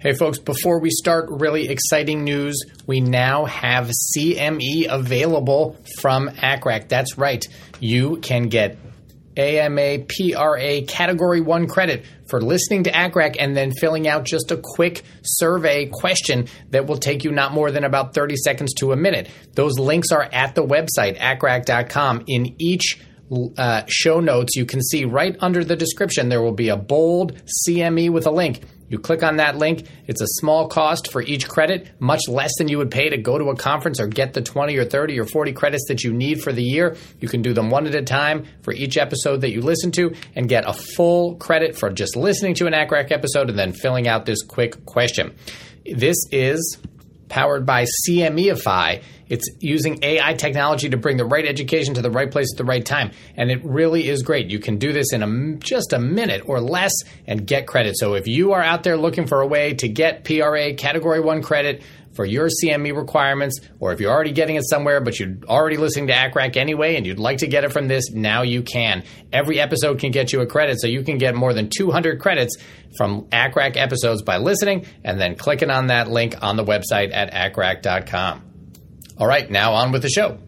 Hey, folks, before we start, really exciting news. We now have CME available from ACCRAC. That's right. You can get AMA PRA Category 1 credit for listening to ACCRAC and then filling out just a quick survey question that will take you not more than about 30 seconds to a minute. Those links are at the website, accrac.com. In each uh, show notes, you can see right under the description, there will be a bold CME with a link. You click on that link. It's a small cost for each credit, much less than you would pay to go to a conference or get the 20 or 30 or 40 credits that you need for the year. You can do them one at a time for each episode that you listen to and get a full credit for just listening to an ACCRAC episode and then filling out this quick question. This is powered by CMEfy. It's using AI technology to bring the right education to the right place at the right time. And it really is great. You can do this in a, just a minute or less and get credit. So if you are out there looking for a way to get PRA Category 1 credit, for your CME requirements, or if you're already getting it somewhere, but you're already listening to ACCRAC anyway and you'd like to get it from this, now you can. Every episode can get you a credit, so you can get more than 200 credits from ACCRAC episodes by listening and then clicking on that link on the website at accrac.com. All right, now on with the show.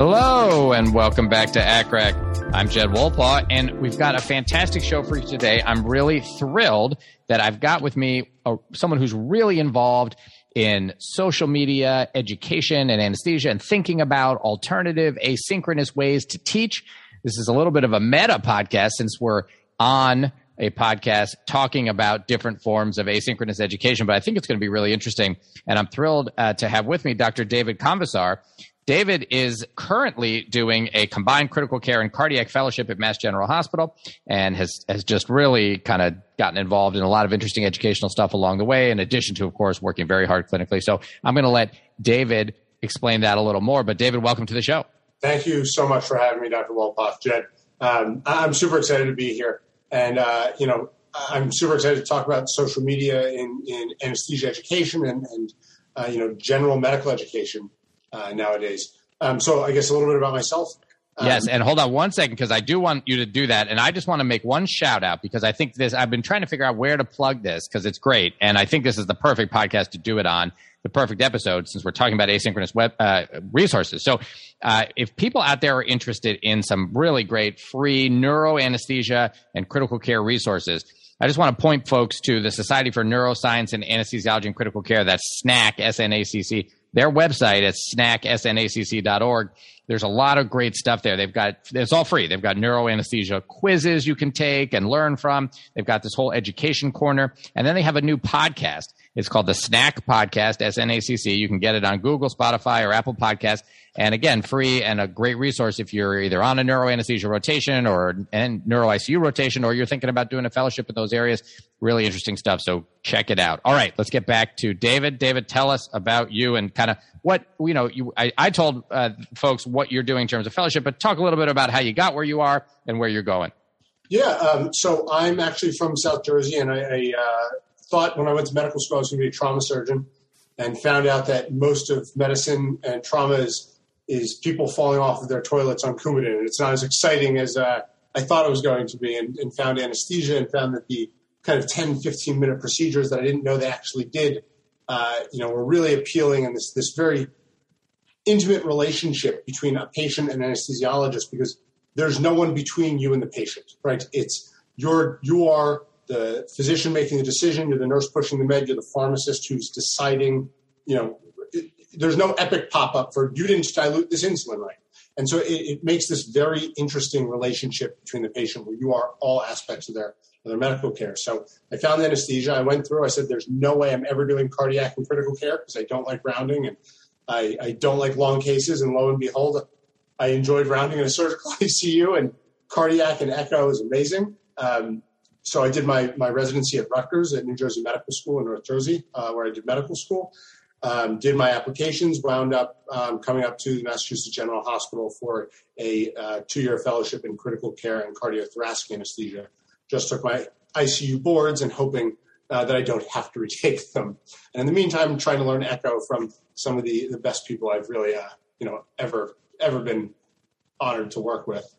Hello, and welcome back to ACCRAC. I'm Jed Wolpaw, and we've got a fantastic show for you today. I'm really thrilled that I've got with me a, someone who's really involved in social media, education, and anesthesia, and thinking about alternative asynchronous ways to teach. This is a little bit of a meta podcast since we're on a podcast talking about different forms of asynchronous education, but I think it's going to be really interesting. And I'm thrilled uh, to have with me Dr. David Convissar. David is currently doing a combined critical care and cardiac fellowship at Mass General Hospital and has, has just really kind of gotten involved in a lot of interesting educational stuff along the way, in addition to, of course, working very hard clinically. So I'm going to let David explain that a little more. But David, welcome to the show. Thank you so much for having me, Dr. Wolpaw. Jed, um, I'm super excited to be here. And, uh, you know, I'm super excited to talk about social media in, in anesthesia education and, and uh, you know, general medical education uh, nowadays. Um, so I guess a little bit about myself. Um, yes, and hold on one second because I do want you to do that, and I just want to make one shout out because I think this. I've been trying to figure out where to plug this because it's great, and I think this is the perfect podcast to do it on, the perfect episode since we're talking about asynchronous web uh, resources. So, uh, if people out there are interested in some really great free neuro anesthesia and critical care resources. I just want to point folks to the Society for Neuroscience and Anesthesiology and Critical Care. That's SNACC, S-N-A-C-C their website at snacsnacc.org. There's a lot of great stuff there. They've got, it's all free. They've got neuroanesthesia quizzes you can take and learn from. They've got this whole education corner. And then they have a new podcast. It's called the SNACC Podcast, S-N-A-C-C. You can get it on Google, Spotify, or Apple Podcast. And again, free and a great resource if you're either on a neuroanesthesia rotation or and neuro ICU rotation, or you're thinking about doing a fellowship in those areas. Really interesting stuff. So check it out. All right, let's get back to David. David, tell us about you and kind of what you know. You, I, I told uh, folks what you're doing in terms of fellowship, but talk a little bit about how you got where you are and where you're going. Yeah, um, so I'm actually from South Jersey, and I, I uh, thought when I went to medical school I was going to be a trauma surgeon, and found out that most of medicine and trauma is is people falling off of their toilets on Coumadin. It's not as exciting as uh, I thought it was going to be, and, and, found anesthesia and found that the kind of 10, 15 minute procedures that I didn't know they actually did, uh, you know, were really appealing and this, this very intimate relationship between a patient and anesthesiologist because there's no one between you and the patient, right? It's you're, you are the physician making the decision, you're the nurse pushing the med, you're the pharmacist who's deciding, you know, there's no epic pop up for you didn't dilute this insulin right. And so it, it, makes this very interesting relationship between the patient where you are all aspects of their other medical care. So I found anesthesia. I went through. I said, "There's no way I'm ever doing cardiac and critical care because I don't like rounding and I, I don't like long cases." And lo and behold, I enjoyed rounding in a surgical ICU, and cardiac and echo is amazing. Um, so I did my my residency at Rutgers at New Jersey Medical School in North Jersey, uh, where I did medical school. Um, did my applications, wound up um, coming up to the Massachusetts General Hospital for a uh, two-year fellowship in critical care and cardiothoracic anesthesia. Just took my ICU boards and hoping uh, that I don't have to retake them. And in the meantime, I'm trying to learn echo from some of the, the best people I've really, uh, you know, ever ever been honored to work with.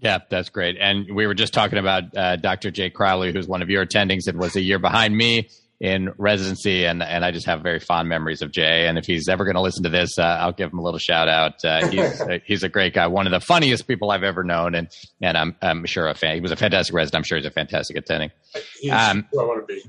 Yeah, that's great. And we were just talking about uh, Dr. Jay Crowley, who's one of your attendings and was a year behind me in residency, and and I just have very fond memories of Jay. And if he's ever going to listen to this, uh, I'll give him a little shout out. Uh, he's uh, he's a great guy, one of the funniest people I've ever known, and and I'm I'm sure a fan. He was a fantastic resident. I'm sure he's a fantastic attending. He's um, who I want to be.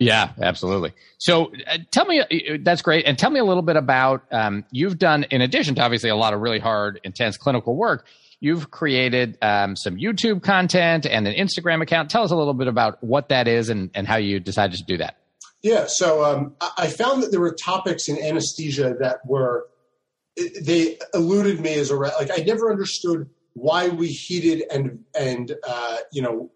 Yeah, absolutely. So uh, tell me, uh, that's great. And tell me a little bit about, um, you've done, in addition to obviously a lot of really hard, intense clinical work, you've created um, some YouTube content and an Instagram account. Tell us a little bit about what that is and, and how you decided to do that. Yeah, so um, I found that there were topics in anesthesia that were they eluded me as a like I never understood why we heated and and uh, you know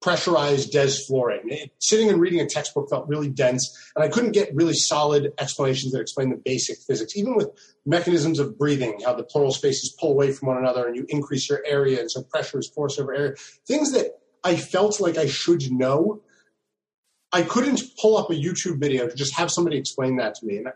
pressurized desflurane. It, sitting and reading a textbook felt really dense, and I couldn't get really solid explanations that explain the basic physics. Even with mechanisms of breathing, how the pleural spaces pull away from one another, and you increase your area, and so pressure is force over area. Things that I felt like I should know I couldn't pull up a YouTube video to just have somebody explain that to me. And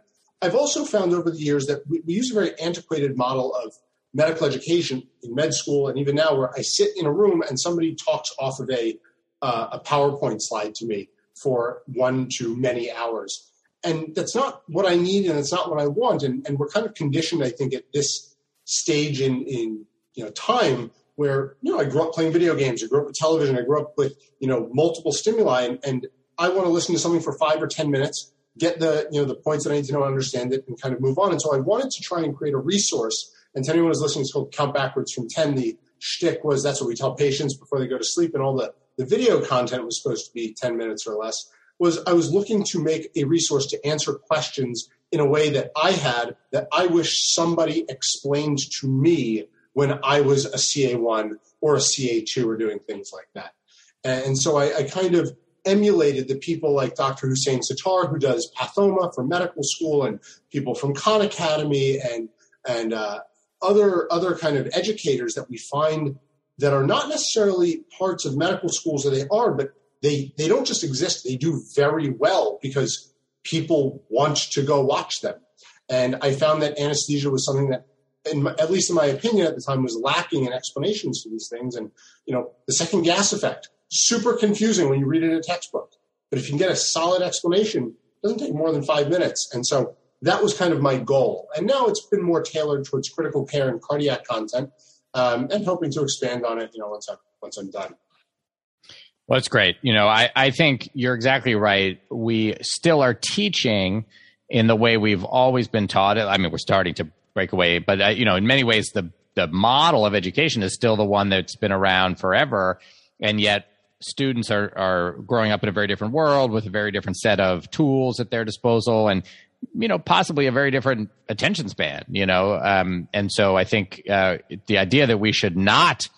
I've also found over the years that we, we use a very antiquated model of medical education in med school and even now where I sit in a room and somebody talks off of a, uh, a PowerPoint slide to me for one to many hours. And that's not what I need and it's not what I want. And, and we're kind of conditioned, I think, at this stage in, in you know, time where, you know, I grew up playing video games, I grew up with television, I grew up with, you know, multiple stimuli and, and I want to listen to something for five or 10 minutes, get the, you know, the points that I need to know, understand it, and kind of move on. And so I wanted to try and create a resource. And to anyone who's listening, it's called Count Backwards from 10. The shtick was that's what we tell patients before they go to sleep, and all the, the video content was supposed to be 10 minutes or less. Was I was looking to make a resource to answer questions in a way that I had that I wish somebody explained to me when I was a CA1 or a CA2 or doing things like that. And so I, I kind of emulated the people like Dr. Husain Sattar, who does pathoma for medical school, and people from Khan Academy, and and uh, other other kind of educators that we find that are not necessarily parts of medical schools, that they are, but they they don't just exist; they do very well because people want to go watch them. And I found that anesthesia was something that at least in my opinion at the time, was lacking in explanations for these things. And you know, the second gas effect super confusing when you read it in a textbook. But if you can get a solid explanation, it doesn't take more than five minutes. And so that was kind of my goal. And now it's been more tailored towards critical care and cardiac content, um, and hoping to expand on it. You know, once I'm once I'm done. Well, that's great. You know, I, I think you're exactly right. We still are teaching in the way we've always been taught. I mean, we're starting to break away, but uh, you know, in many ways, the the model of education is still the one that's been around forever, and yet students are are growing up in a very different world with a very different set of tools at their disposal and you know possibly a very different attention span you know? Um, and so i think uh, the idea that we should not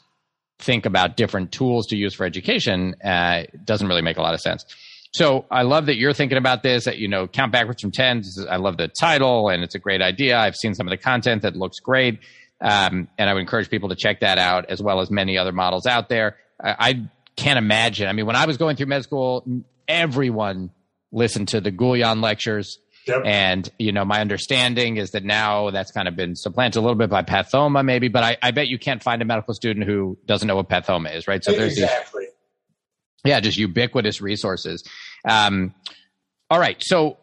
think about different tools to use for education uh, doesn't really make a lot of sense. So i love that you're thinking about this that you know count backwards from 10 i love the title and it's a great idea. I've seen some of the content that looks great. Um, and i would encourage people to check that out as well as many other models out there. I, I can't imagine. I mean, when I was going through med school, everyone listened to the Goljan lectures. Yep. And, you know, my understanding is that now that's kind of been supplanted a little bit by pathoma, maybe, but I, I bet you can't find a medical student who doesn't know what pathoma is, right? So there's exactly. These, yeah, just ubiquitous resources. Um, all right. So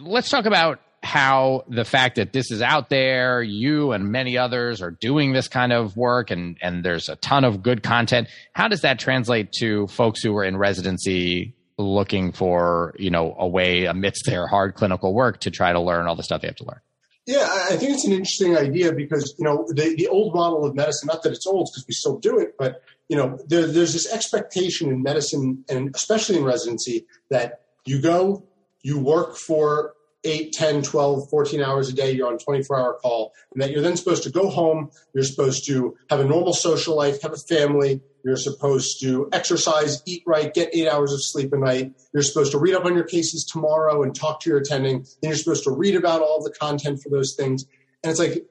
let's talk about how the fact that this is out there, you and many others are doing this kind of work and, and there's a ton of good content. How does that translate to folks who are in residency looking for, you know, a way amidst their hard clinical work to try to learn all the stuff they have to learn? Yeah, I think it's an interesting idea because, you know, the, the old model of medicine, not that it's old because we still do it, but you know, there, there's this expectation in medicine and especially in residency that you go, you work for 8, 10, 12, 14 hours a day, you're on 24 hour call, and that you're then supposed to go home, you're supposed to have a normal social life, have a family, you're supposed to exercise, eat right, get eight hours of sleep a night. You're supposed to read up on your cases tomorrow and talk to your attending. Then you're supposed to read about all the content for those things. And it's like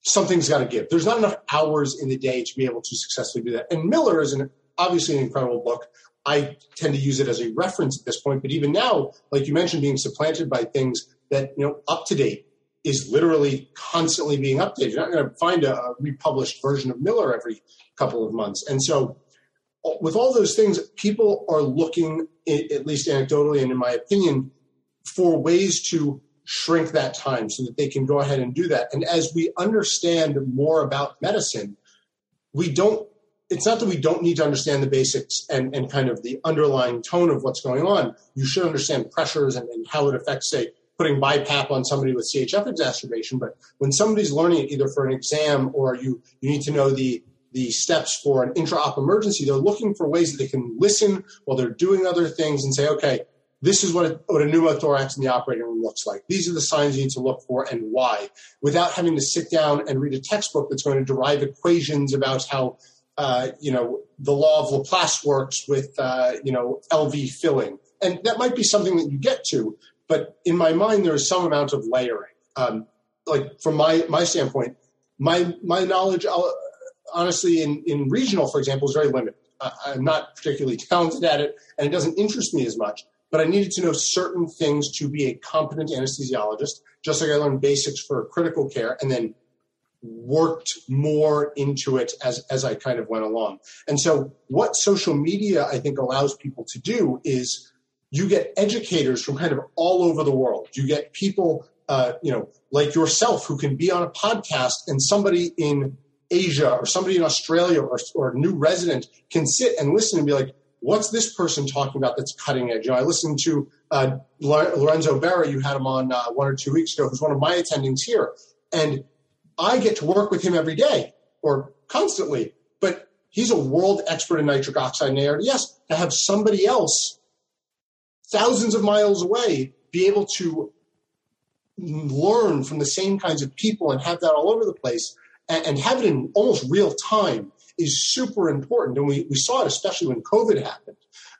something's got to give. There's not enough hours in the day to be able to successfully do that. And Miller is an, obviously an incredible book. I tend to use it as a reference at this point, but even now, like you mentioned, being supplanted by things that you know up to date is literally constantly being updated. You're not going to find a, a republished version of Miller every couple of months, and so with all those things, people are looking, at least anecdotally and in my opinion, for ways to shrink that time so that they can go ahead and do that. And as we understand more about medicine, we don't it's not that we don't need to understand the basics and, and kind of the underlying tone of what's going on. You should understand pressures and, and how it affects, say, putting BiPAP on somebody with CHF exacerbation. But when somebody's learning it either for an exam or you, you need to know the, the steps for an intra-op emergency, they're looking for ways that they can listen while they're doing other things and say, okay, this is what a, what a pneumothorax in the operating room looks like. These are the signs you need to look for and why, without having to sit down and read a textbook that's going to derive equations about how uh, you know, the law of Laplace works with, uh, you know, LV filling. And that might be something that you get to, but in my mind, there is some amount of layering. Um, like from my, my standpoint, my, my knowledge, uh, honestly, in, in regional, for example, is very limited. I'm not particularly talented at it, and it doesn't interest me as much. But I needed to know certain things to be a competent anesthesiologist, just like I learned basics for critical care, and then worked more into it as, as I kind of went along. And so what social media I think allows people to do is you get educators from kind of all over the world. You get people, uh, you know, like yourself who can be on a podcast and somebody in Asia or somebody in Australia or, or a new resident can sit and listen and be like, what's this person talking about that's cutting edge? You know, I listened to uh, Lorenzo Berra, you had him on uh, one or two weeks ago, who's one of my attendings here. And I get to work with him every day or constantly, but he's a world expert in nitric oxide and ARDS. To have somebody else thousands of miles away be able to learn from the same kinds of people and have that all over the place and, and have it in almost real time is super important. And we, we saw it especially when COVID happened,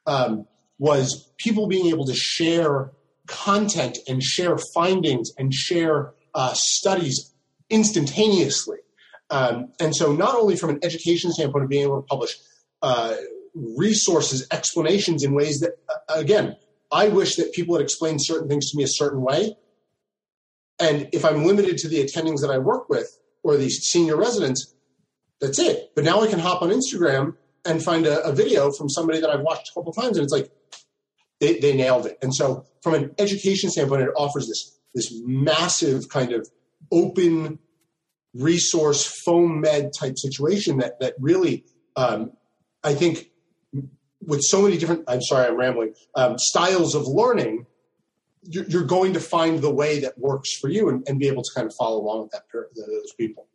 um, was people being able to share content and share findings and share uh, studies instantaneously. Um, and so, not only from an education standpoint of being able to publish uh, resources, explanations in ways that, uh, again, I wish that people had explained certain things to me a certain way. And if I'm limited to the attendings that I work with or these senior residents, that's it. But now I can hop on Instagram and find a, a video from somebody that I've watched a couple times, and it's like they, they nailed it. And so, from an education standpoint, it offers this this massive kind of open resource FOAMed type situation that that really um, I think with so many different I'm sorry I'm rambling um, styles of learning you're, going to find the way that works for you and, and be able to kind of follow along with that those people.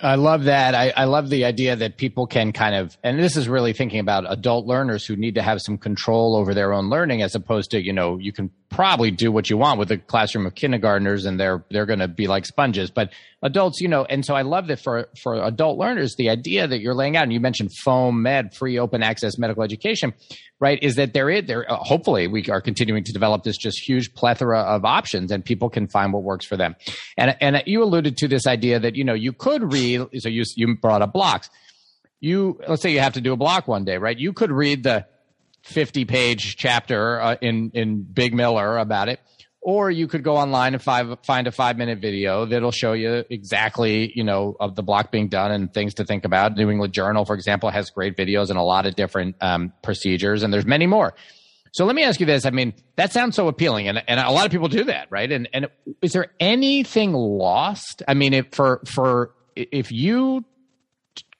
I love that. I, I, love the idea that people can kind of, and this is really thinking about adult learners who need to have some control over their own learning, as opposed to, you know, you can probably do what you want with a classroom of kindergartners, and they're they're going to be like sponges. But adults, you know, and so I love that for for adult learners, the idea that you're laying out, and you mentioned FOAMed, free open access medical education, right? Is that there is there? Uh, hopefully, we are continuing to develop this just huge plethora of options, and people can find what works for them. And and you alluded to this idea that you know you could read. So you you brought up blocks. You let's say you have to do a block one day, right? You could read the 50 page chapter uh, in in Big Miller about it or you could go online and five, find a five minute video that'll show you exactly, you know, of the block being done and things to think about. New England Journal, for example, has great videos and a lot of different um, procedures, and there's many more. So let me ask you this. I mean, that sounds so appealing, and, and a lot of people do that, right? And and is there anything lost? I mean, if for for if you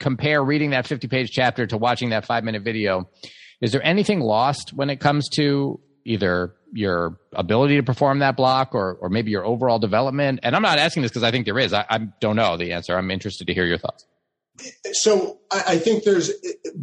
compare reading that 50 page chapter to watching that five minute video, is there anything lost when it comes to either your ability to perform that block or, or maybe your overall development? And I'm not asking this because I think there is. I, I don't know the answer. I'm interested to hear your thoughts. so I, think there's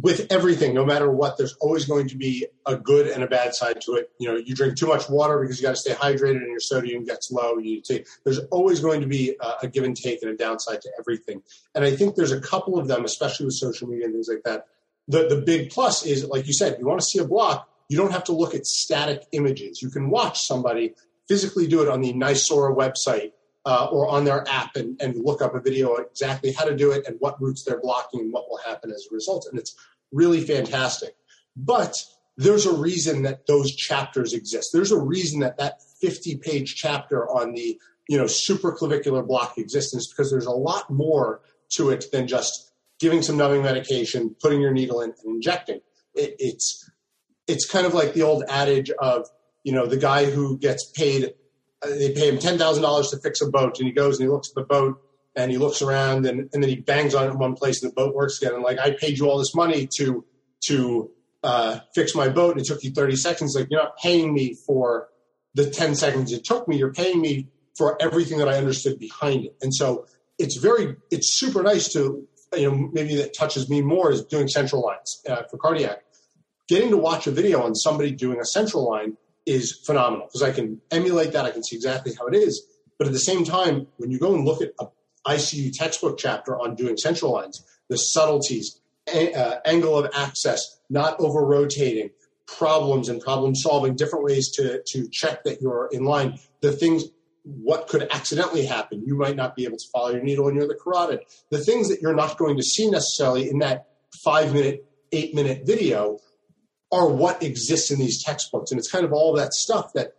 with everything, no matter what, there's always going to be a good and a bad side to it. You know, you drink too much water because you got to stay hydrated and your sodium gets low. You take, there's always going to be a give and take and a downside to everything. And I think there's a couple of them, especially with social media and things like that. The the big plus is, like you said, you want to see a block, you don't have to look at static images. You can watch somebody physically do it on the NYSORA website uh, or on their app and, and look up a video exactly how to do it and what routes they're blocking and what will happen as a result. And it's really fantastic. But there's a reason that those chapters exist. There's a reason that that 50 page chapter on the you know supraclavicular block existence because there's a lot more to it than just giving some numbing medication, putting your needle in, and injecting. It, it's it's kind of like the old adage of you know the guy who gets paid they pay him ten thousand dollars to fix a boat, and he goes and he looks at the boat and he looks around and, and then he bangs on it in one place and the boat works again. And like I paid you all this money to to uh, fix my boat, and it took you thirty seconds. Like you're not paying me for the ten seconds it took me. You're paying me for everything that I understood behind it. And so it's very it's super nice to you know maybe that touches me more is doing central lines uh, for cardiac. Getting to watch a video on somebody doing a central line is phenomenal because I can emulate that. I can see exactly how it is. But at the same time, when you go and look at a ICU textbook chapter on doing central lines, the subtleties, a, uh, angle of access, not over rotating, problems and problem solving, different ways to, to check that you're in line, the things, what could accidentally happen. You might not be able to follow your needle and you're the carotid. The things that you're not going to see necessarily in that five minute, eight minute video are what exists in these textbooks. And it's kind of all that stuff that,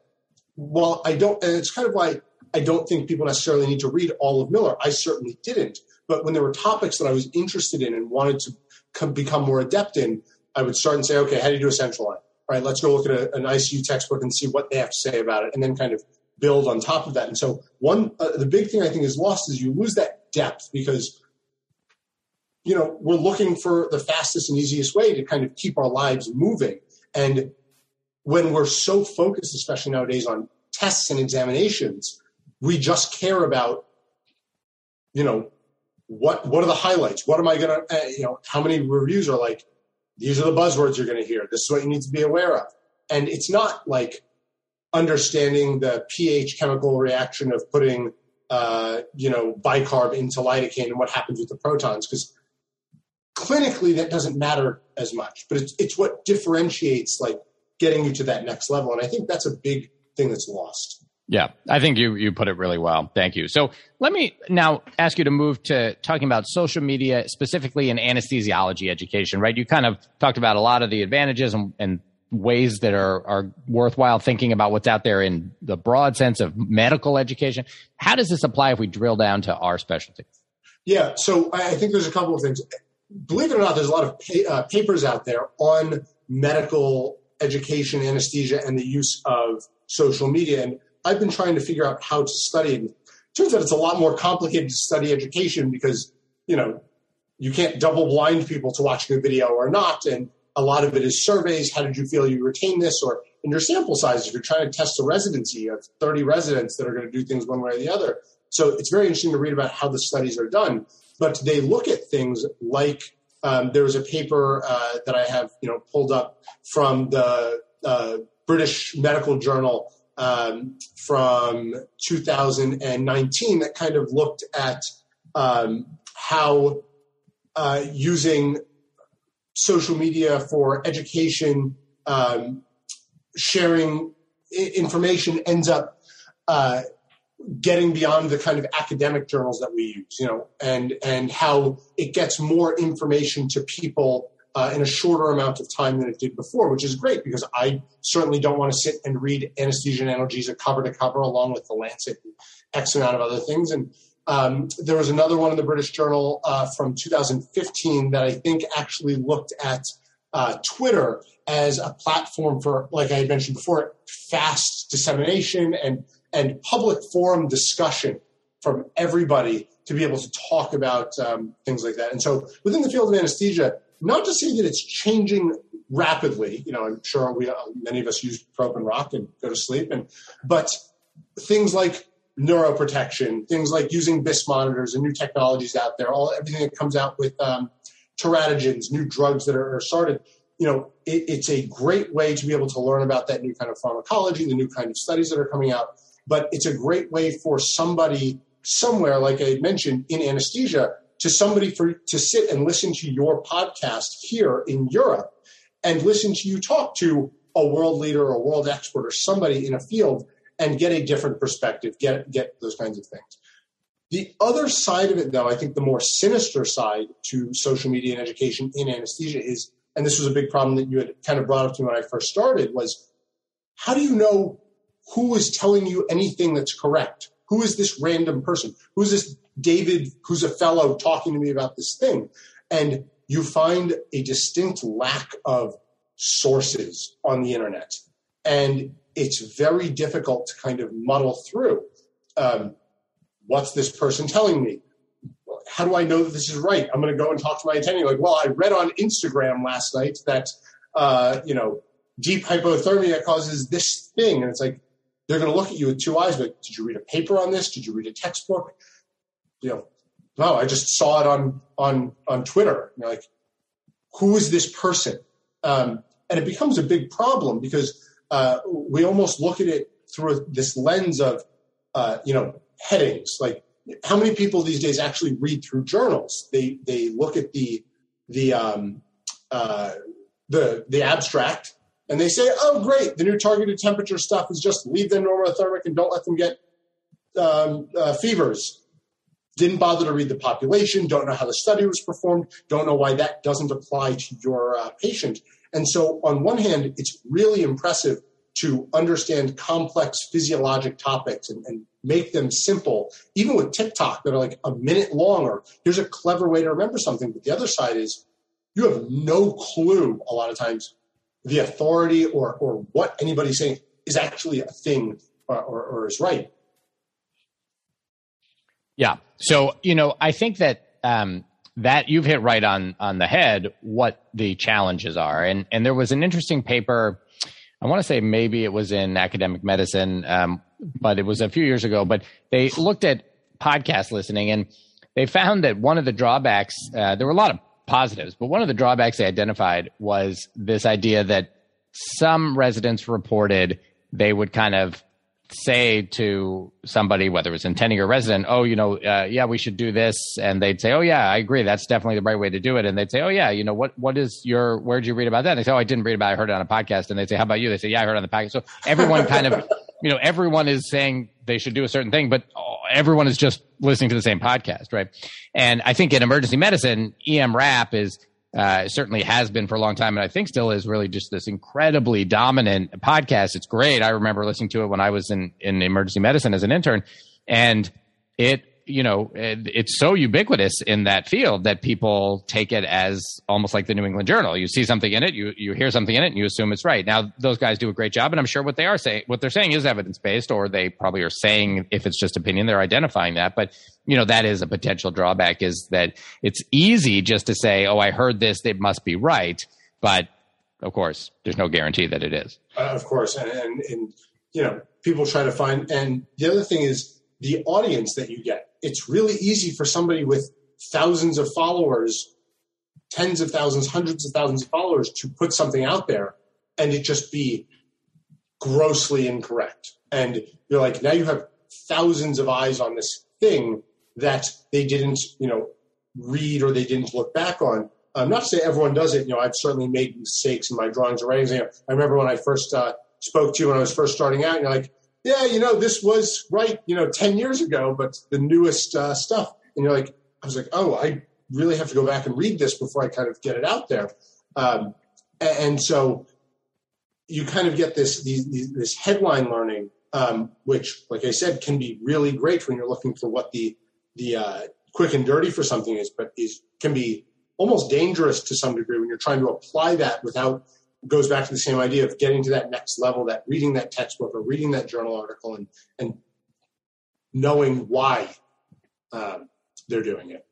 well, I don't, and it's kind of like, I don't think people necessarily need to read all of Miller. I certainly didn't. But when there were topics that I was interested in and wanted to come, become more adept in, I would start and say, okay, how do you do a central line? All right, let's go look at a, an ICU textbook and see what they have to say about it, and then kind of build on top of that. And so, one, uh, the big thing I think is lost is you lose that depth because you know, we're looking for the fastest and easiest way to kind of keep our lives moving. And when we're so focused, especially nowadays, on tests and examinations, we just care about, you know, what what are the highlights? What am I going to, uh, you know, how many reviews are like, these are the buzzwords you're going to hear. This is what you need to be aware of. And it's not like understanding the pH chemical reaction of putting, uh, you know, bicarb into lidocaine and what happens with the protons, because clinically that doesn't matter as much but it's, it's what differentiates like getting you to that next level and i think that's a big thing that's lost. Yeah i think you you put it really well. Thank you. So let me now ask you to move to talking about social media specifically in anesthesiology education right? You kind of talked about a lot of the advantages and, and ways that are, are worthwhile thinking about what's out there in the broad sense of medical education how does this apply if we drill down to our specialty yeah so i think there's a couple of things believe it or not, there's a lot of pa- uh, papers out there on medical education, anesthesia, and the use of social media. And I've been trying to figure out how to study it. Turns out it's a lot more complicated to study education because, you know, you can't double blind people to watching a video or not. And a lot of it is surveys. How did you feel you retained this? Or in your sample size, if you're trying to test a residency of 30 residents that are going to do things one way or the other. So it's very interesting to read about how the studies are done but they look at things like um, there was a paper uh, that I have you know pulled up from the uh, British Medical Journal um, from 2019 that kind of looked at um, how uh, using social media for education, um, sharing information ends up uh, getting beyond the kind of academic journals that we use, you know, and and how it gets more information to people uh, in a shorter amount of time than it did before, which is great because I certainly don't want to sit and read anesthesia and analgesia cover to cover along with the Lancet and X amount of other things. And um, there was another one in the British Journal uh, from 2015 that I think actually looked at uh, Twitter as a platform for, like I mentioned before, fast dissemination and and public forum discussion from everybody to be able to talk about um, things like that. And so within the field of anesthesia, not to say that it's changing rapidly, you know, I'm sure we, uh, many of us use Propen Rock and go to sleep, and, but things like neuroprotection, things like using BIS monitors and new technologies out there, all everything that comes out with um, teratogens, new drugs that are, started. You know, it, it's a great way to be able to learn about that new kind of pharmacology, the new kind of studies that are coming out. But it's a great way for somebody somewhere, like I mentioned, in anesthesia, to somebody for to sit and listen to your podcast here in Europe and listen to you talk to a world leader or a world expert or somebody in a field and get a different perspective, get get those kinds of things. The other side of it, though, I think the more sinister side to social media and education in anesthesia is, and this was a big problem that you had kind of brought up to me when I first started, was how do you know who is telling you anything that's correct? Who is this random person? Who is this David, who's a fellow, talking to me about this thing? And you find a distinct lack of sources on the internet. And it's very difficult to kind of muddle through. Um, what's this person telling me? How do I know that this is right? I'm going to go and talk to my attending. Like, well, I read on Instagram last night that, uh, you know, deep hypothermia causes this thing. And it's like, they're going to look at you with two eyes. But did you read a paper on this? Did you read a textbook? You know, no, I just saw it on on on Twitter. You're like, who is this person? Um, and it becomes a big problem because uh, we almost look at it through this lens of, uh, you know, headings. Like, how many people these days actually read through journals? They they look at the the um, uh, the the abstract and they say, "Oh, great! The new targeted temperature stuff is just leave them normothermic and don't let them get um, uh, fevers." Didn't bother to read the population. Don't know how the study was performed. Don't know why that doesn't apply to your uh, patient. And so, on one hand, it's really impressive to understand complex physiologic topics and, and, make them simple, even with TikTok that are like a minute long, or here's a clever way to remember something. But the other side is you have no clue a lot of times the authority or, or what anybody's saying is actually a thing or, or, or is right. Yeah. So, you know, I think that um, that you've hit right on on the head what the challenges are. And and there was an interesting paper. I want to say maybe it was in academic medicine, um, but it was a few years ago. But they looked at podcast listening and they found that one of the drawbacks. Uh, there were a lot of positives, but one of the drawbacks they identified was this idea that some residents reported they would kind of say to somebody, whether it's intending or resident, oh, you know, uh, yeah, we should do this, and they'd say, oh, yeah, I agree, that's definitely the right way to do it, and they'd say, oh, yeah, you know, what what is your, where'd you read about that? And they say, oh, I didn't read about it, I heard it on a podcast, and they say, how about you? They say, yeah, I heard it on the podcast. So everyone kind of, you know, everyone is saying they should do a certain thing, but everyone is just listening to the same podcast, right? And I think in emergency medicine, EM RAP is uh, certainly has been for a long time, and I think still is really just this incredibly dominant podcast. It's great. I remember listening to it when I was in in emergency medicine as an intern, and it you know it, it's so ubiquitous in that field that people take it as almost like the New England Journal. You see something in it, you you hear something in it, and you assume it's right. Now those guys do a great job, and I'm sure what they are saying, what they're saying is evidence based, or they probably are saying if it's just opinion, they're identifying that, but you know that is a potential drawback is that it's easy just to say oh i heard this it must be right but of course there's no guarantee that it is uh, of course and, and, and you know people try to find and the other thing is the audience that you get it's really easy for somebody with thousands of followers tens of thousands hundreds of thousands of followers to put something out there and it just be grossly incorrect and you're like now you have thousands of eyes on this thing that they didn't, you know, read or they didn't look back on. Um, not to say everyone does it. You know, I've certainly made mistakes in my drawings or writings. I remember when I first uh, spoke to you when I was first starting out, and you're like, "Yeah, you know, this was right, you know, ten years ago, but the newest uh, stuff." And you're like, "I was like, oh, I really have to go back and read this before I kind of get it out there." Um, and, so you kind of get this this headline learning, um, which, like I said, can be really great when you're looking for what the the uh, quick and dirty for something is, but is can be almost dangerous to some degree when you're trying to apply that without goes back to the same idea of getting to that next level, that reading that textbook or reading that journal article and and knowing why um, they're doing it.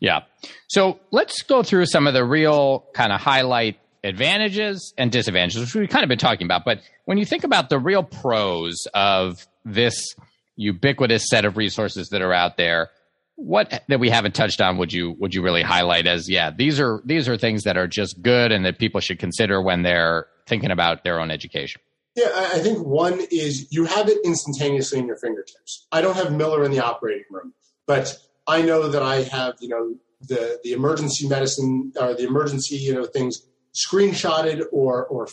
Yeah. So let's go through some of the real kind of highlight advantages and disadvantages, which we've kind of been talking about. But when you think about the real pros of this ubiquitous set of resources that are out there. What that we haven't touched on would you would you really highlight as yeah these are these are things that are just good and that people should consider when they're thinking about their own education. Yeah, I think one is you have it instantaneously in your fingertips. I don't have Miller in the operating room, but I know that I have, you know, the the emergency medicine or the emergency, you know, things screenshotted or or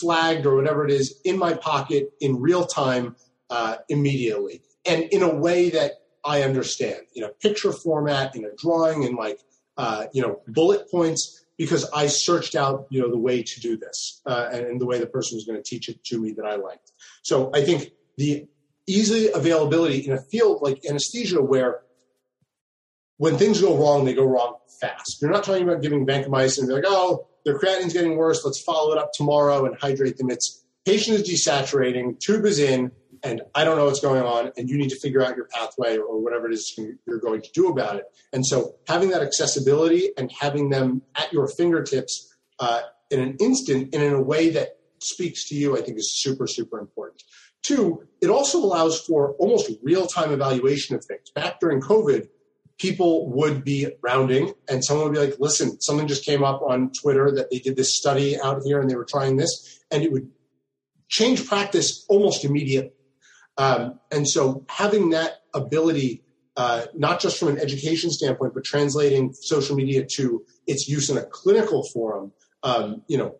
flagged or whatever it is in my pocket in real time uh, immediately, and in a way that I understand, in a picture format, in a drawing, in like, uh, you know, bullet points because I searched out, you know, the way to do this uh, and the way the person was going to teach it to me that I liked. So I think the easy availability in a field like anesthesia where when things go wrong, they go wrong fast. You're not talking about giving vancomycin and be like, oh, their creatinine's getting worse. Let's follow it up tomorrow and hydrate them. It's patient is desaturating, tube is in, and I don't know what's going on, and you need to figure out your pathway or whatever it is you're going to do about it. And so, having that accessibility and having them at your fingertips uh, in an instant and in a way that speaks to you, I think is super, super important. Two, it also allows for almost real time evaluation of things. Back during COVID, people would be rounding and someone would be like, listen, someone just came up on Twitter that they did this study out here and they were trying this, and it would change practice almost immediately. Um, and so having that ability, uh, not just from an education standpoint, but translating social media to its use in a clinical forum, um, you know,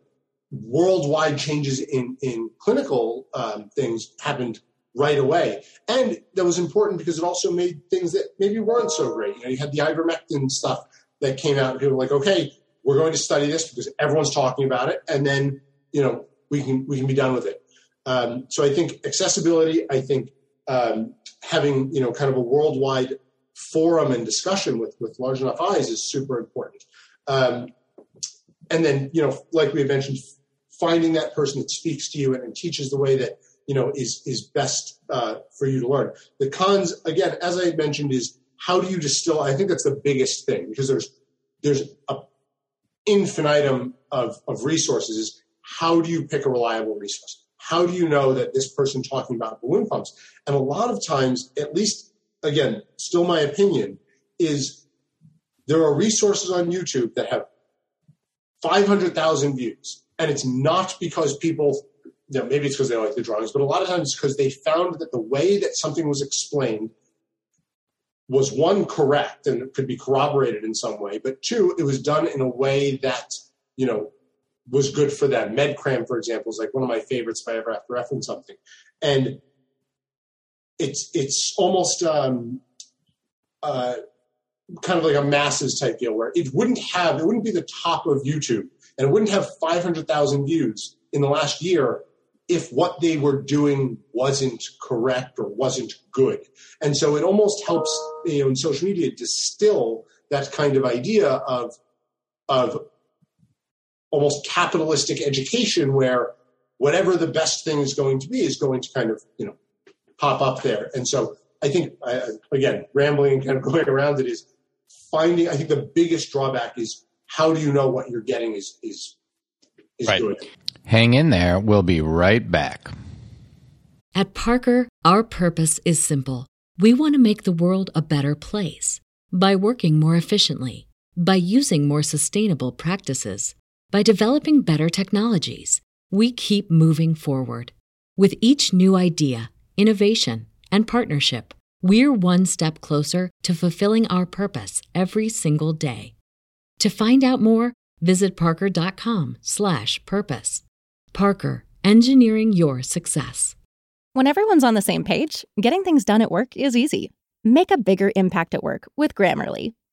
worldwide changes in, in clinical um, things happened right away. And that was important because it also made things that maybe weren't so great. You know, you had the ivermectin stuff that came out and people were like, okay, we're going to study this because everyone's talking about it. And then, you know, we can, we can be done with it. Um, so I think accessibility, I think um, having you know kind of a worldwide forum and discussion with with large enough eyes is super important. Um, and then you know, like we mentioned, finding that person that speaks to you and, and teaches the way that you know is is best uh, for you to learn. The cons, again, as I mentioned, is how do you distill? I think that's the biggest thing because there's there's a infinitum of, of resources. Is how do you pick a reliable resource? How do you know that this person talking about balloon pumps? And a lot of times, at least again, still my opinion, is there are resources on YouTube that have 500,000 views. And it's not because people, you know, maybe it's because they like the drawings, but a lot of times it's because they found that the way that something was explained was one, correct and it could be corroborated in some way, but two, it was done in a way that, you know, was good for them. Medcram, for example, is like one of my favorites if I ever have to reference something. And it's it's almost um, uh, kind of like a masses type deal where it wouldn't have it wouldn't be the top of YouTube and it wouldn't have 500,000 views in the last year if what they were doing wasn't correct or wasn't good. And so it almost helps you know in social media distill that kind of idea of of almost capitalistic education where whatever the best thing is going to be is going to kind of you know pop up there. And so i think again rambling and kind of going around it is finding i think the biggest drawback is how do you know what you're getting is is is right. good. Hang in there. We'll be right back. At parker our purpose is simple. We want to make the world a better place by working more efficiently by using more sustainable practices by developing better technologies, we keep moving forward. With each new idea, innovation, and partnership, we're one step closer to fulfilling our purpose every single day. To find out more, visit parker.com/purpose. Parker, engineering your success. When everyone's on the same page, getting things done at work is easy. Make a bigger impact at work with Grammarly.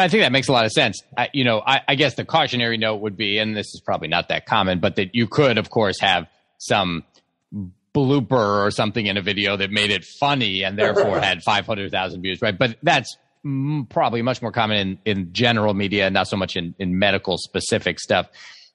I think that makes a lot of sense. I, you know, I, I, guess the cautionary note would be, and this is probably not that common, but that you could, of course, have some blooper or something in a video that made it funny and therefore had 500,000 views, right? But that's probably much more common in, in general media, not so much in, in medical specific stuff.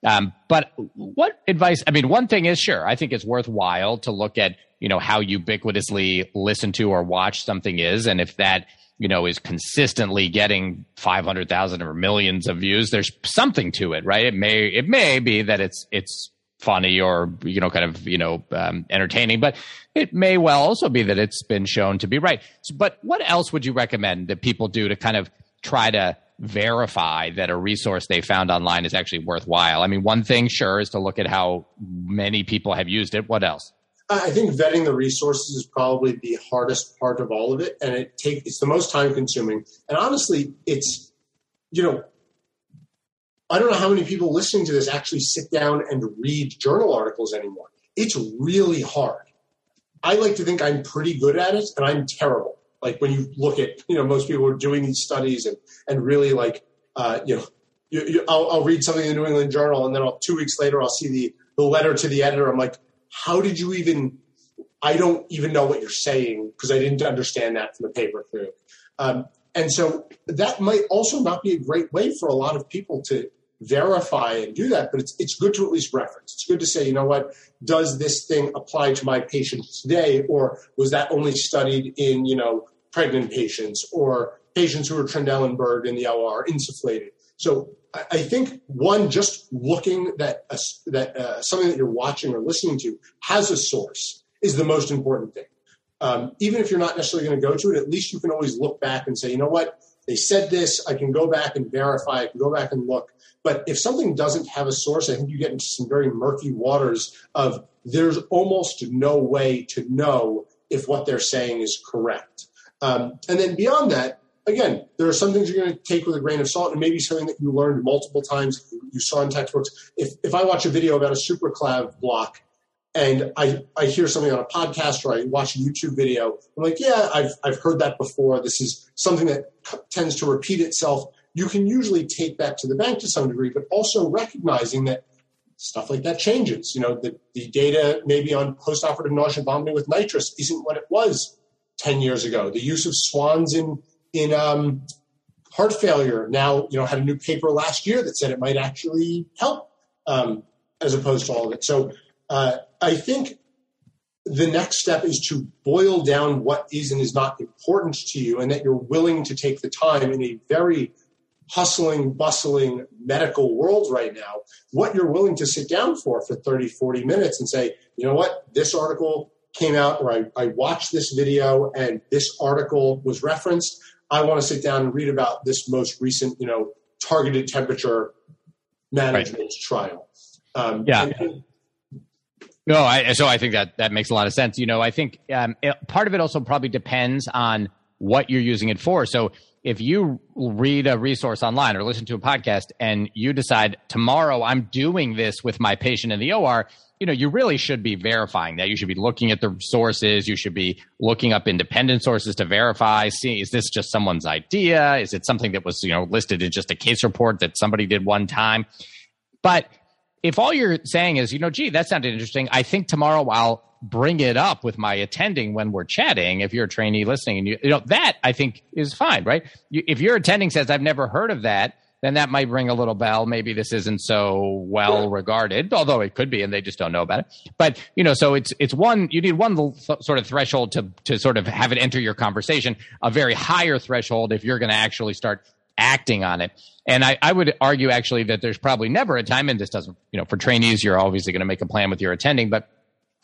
Um, but what advice? I mean, one thing is sure, I think it's worthwhile to look at, you know, how ubiquitously listen to or watch something is. And if that, you know, is consistently getting 500,000 or millions of views, there's something to it, right? It may, it may be that it's, it's funny or, you know, kind of, you know, um, entertaining, but it may well also be that it's been shown to be right. So, but what else would you recommend that people do to kind of try to verify that a resource they found online is actually worthwhile? I mean, one thing, sure, is to look at how many people have used it. What else? I think vetting the resources is probably the hardest part of all of it, and it take it's the most time consuming. And honestly, it's you know, I don't know how many people listening to this actually sit down and read journal articles anymore. It's really hard. I like to think I'm pretty good at it, and I'm terrible. Like when you look at, you know, most people are doing these studies and and really like, uh, you know, you, you, I'll, I'll, read something in the New England Journal, and then I'll, two weeks later I'll see the the letter to the editor. I'm like, how did you even? I don't even know what you're saying because I didn't understand that from the paper through. Um, and so that might also not be a great way for a lot of people to verify and do that, but it's, it's good to at least reference. It's good to say, you know what, does this thing apply to my patient today, or was that only studied in, you know, pregnant patients or patients who are Trendelenburg in the OR, insufflated? So I, think one, just looking that uh, that uh, something that you're watching or listening to has a source is the most important thing. Um, even if you're not necessarily going to go to it, at least you can always look back and say, you know what, they said this. I can go back and verify. I can go back and look. But if something doesn't have a source, I think you get into some very murky waters of there's almost no way to know if what they're saying is correct. Um, and then beyond that, again, there are some things you're going to take with a grain of salt, and maybe something that you learned multiple times, you saw in textbooks. If, if I watch a video about a supraclav block and I, I hear something on a podcast or I watch a YouTube video, I'm like, yeah, I've, I've heard that before. This is something that tends to repeat itself. You can usually take that to the bank to some degree, but also recognizing that stuff like that changes. You know, the, the data maybe on postoperative nausea and vomiting with nitrous isn't what it was 10 years ago. The use of swans in, in um, heart failure now, you know, had a new paper last year that said it might actually help um, as opposed to all of it. So uh, I think the next step is to boil down what is and is not important to you, and that you're willing to take the time in a very hustling, bustling medical world right now, what you're willing to sit down for for 30, 40 minutes and say, you know what, this article came out, or I, I watched this video and this article was referenced. I want to sit down and read about this most recent, you know, targeted temperature management right. trial. Um, yeah. And, no, I, so I think that that makes a lot of sense. You know, I think um, it, part of it also probably depends on what you're using it for. So if you read a resource online or listen to a podcast and you decide tomorrow I'm doing this with my patient in the OR, you know, you really should be verifying that. You should be looking at the sources. You should be looking up independent sources to verify. See, is this just someone's idea? Is it something that was, you know, listed in just a case report that somebody did one time? But if all you're saying is, you know, gee, that sounded interesting, I think tomorrow I'll bring it up with my attending when we're chatting. If you're a trainee listening, and you, you know that I think is fine, right? If your attending says, "I've never heard of that," then that might ring a little bell. Maybe this isn't so well regarded, although it could be, and they just don't know about it. But you know, so it's it's one you need one th- sort of threshold to to sort of have it enter your conversation. A very higher threshold if you're going to actually start acting on it. And I, I would argue actually that there's probably never a time, and this doesn't, you know, for trainees, you're obviously going to make a plan with your attending, but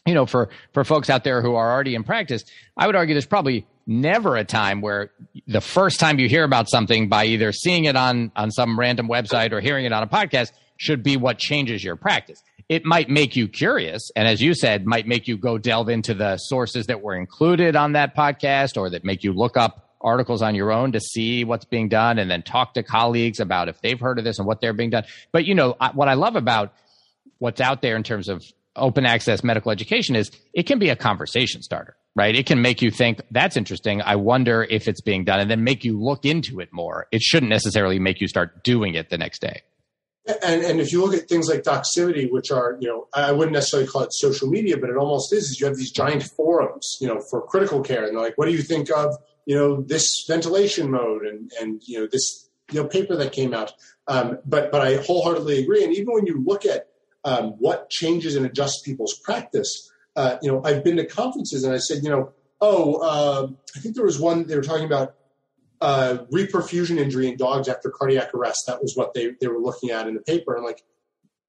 you know, for, for folks out there who are already in practice, I would argue there's probably never a time where the first time you hear about something by either seeing it on, on some random website or hearing it on a podcast should be what changes your practice. It might make you curious. And as you said, might make you go delve into the sources that were included on that podcast or that make you look up articles on your own to see what's being done and then talk to colleagues about if they've heard of this and what they're being done. But you know, what I love about what's out there in terms of open access medical education is it can be a conversation starter, right? It can make you think that's interesting. I wonder if it's being done and then make you look into it more. It shouldn't necessarily make you start doing it the next day. And, and if you look at things like Doximity, which are, you know, I wouldn't necessarily call it social media, but it almost is, is you have these giant forums, you know, for critical care. And they're like, what do you think of you know this ventilation mode and and you know this you know paper that came out. Um, but but I wholeheartedly agree. And even when you look at um, what changes and adjusts people's practice, uh, you know, I've been to conferences and I said, you know, oh, uh, I think there was one they were talking about uh, reperfusion injury in dogs after cardiac arrest. That was what they, they were looking at in the paper. And like,